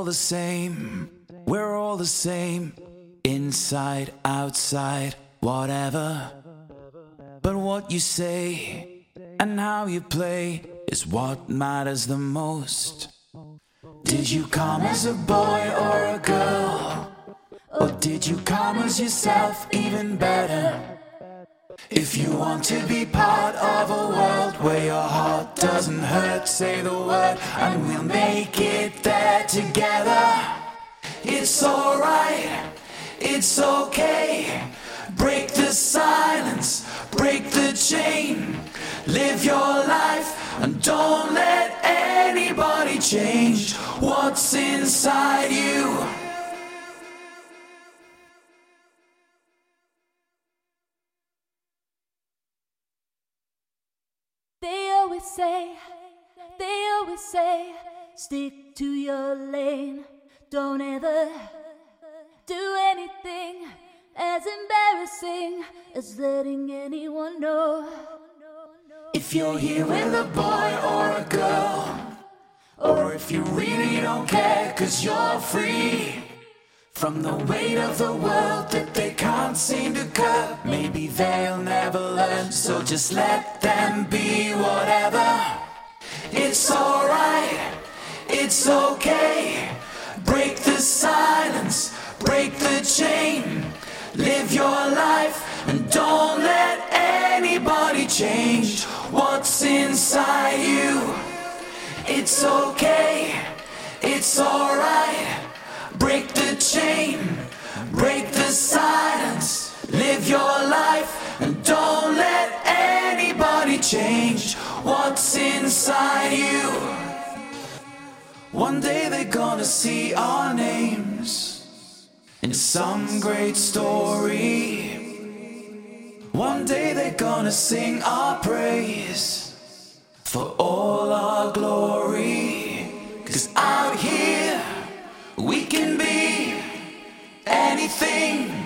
all the same. We're all the same. Inside, outside, whatever. But what you say and how you play is what matters the most. Did you come as a boy or a girl? Or did you come as yourself, even better? If you want to be part of a world where your heart doesn't hurt, say the word and we'll make it together. It's alright, it's okay. Break the silence, break the chain. Live your life and don't let anybody change what's inside you. They always say, they always say, stick to your lane. Don't ever do anything as embarrassing as letting anyone know. If you're here with a boy or a girl, or if you really don't care, cause you're free from the weight of the world that they can't seem to curb. Maybe they'll never learn, so just let them be whatever. It's alright, it's okay. Break the silence, break the chain. Live your life and don't let anybody change what's inside you. It's okay, it's alright. Break the chain, break the silence. Live your One day they're gonna see our names in some great story. One day they're gonna sing our praise for all our glory. Cause out here we can be anything.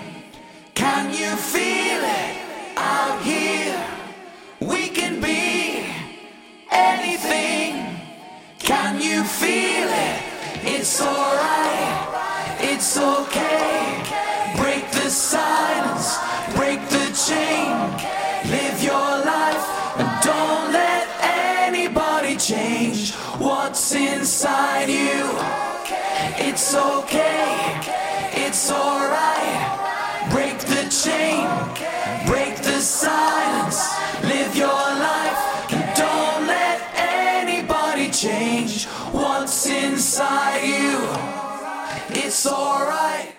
It's alright, it's okay. Break the silence, break the chain. Live your life and don't let anybody change what's inside you. It's okay, it's alright. Inside you. It's alright.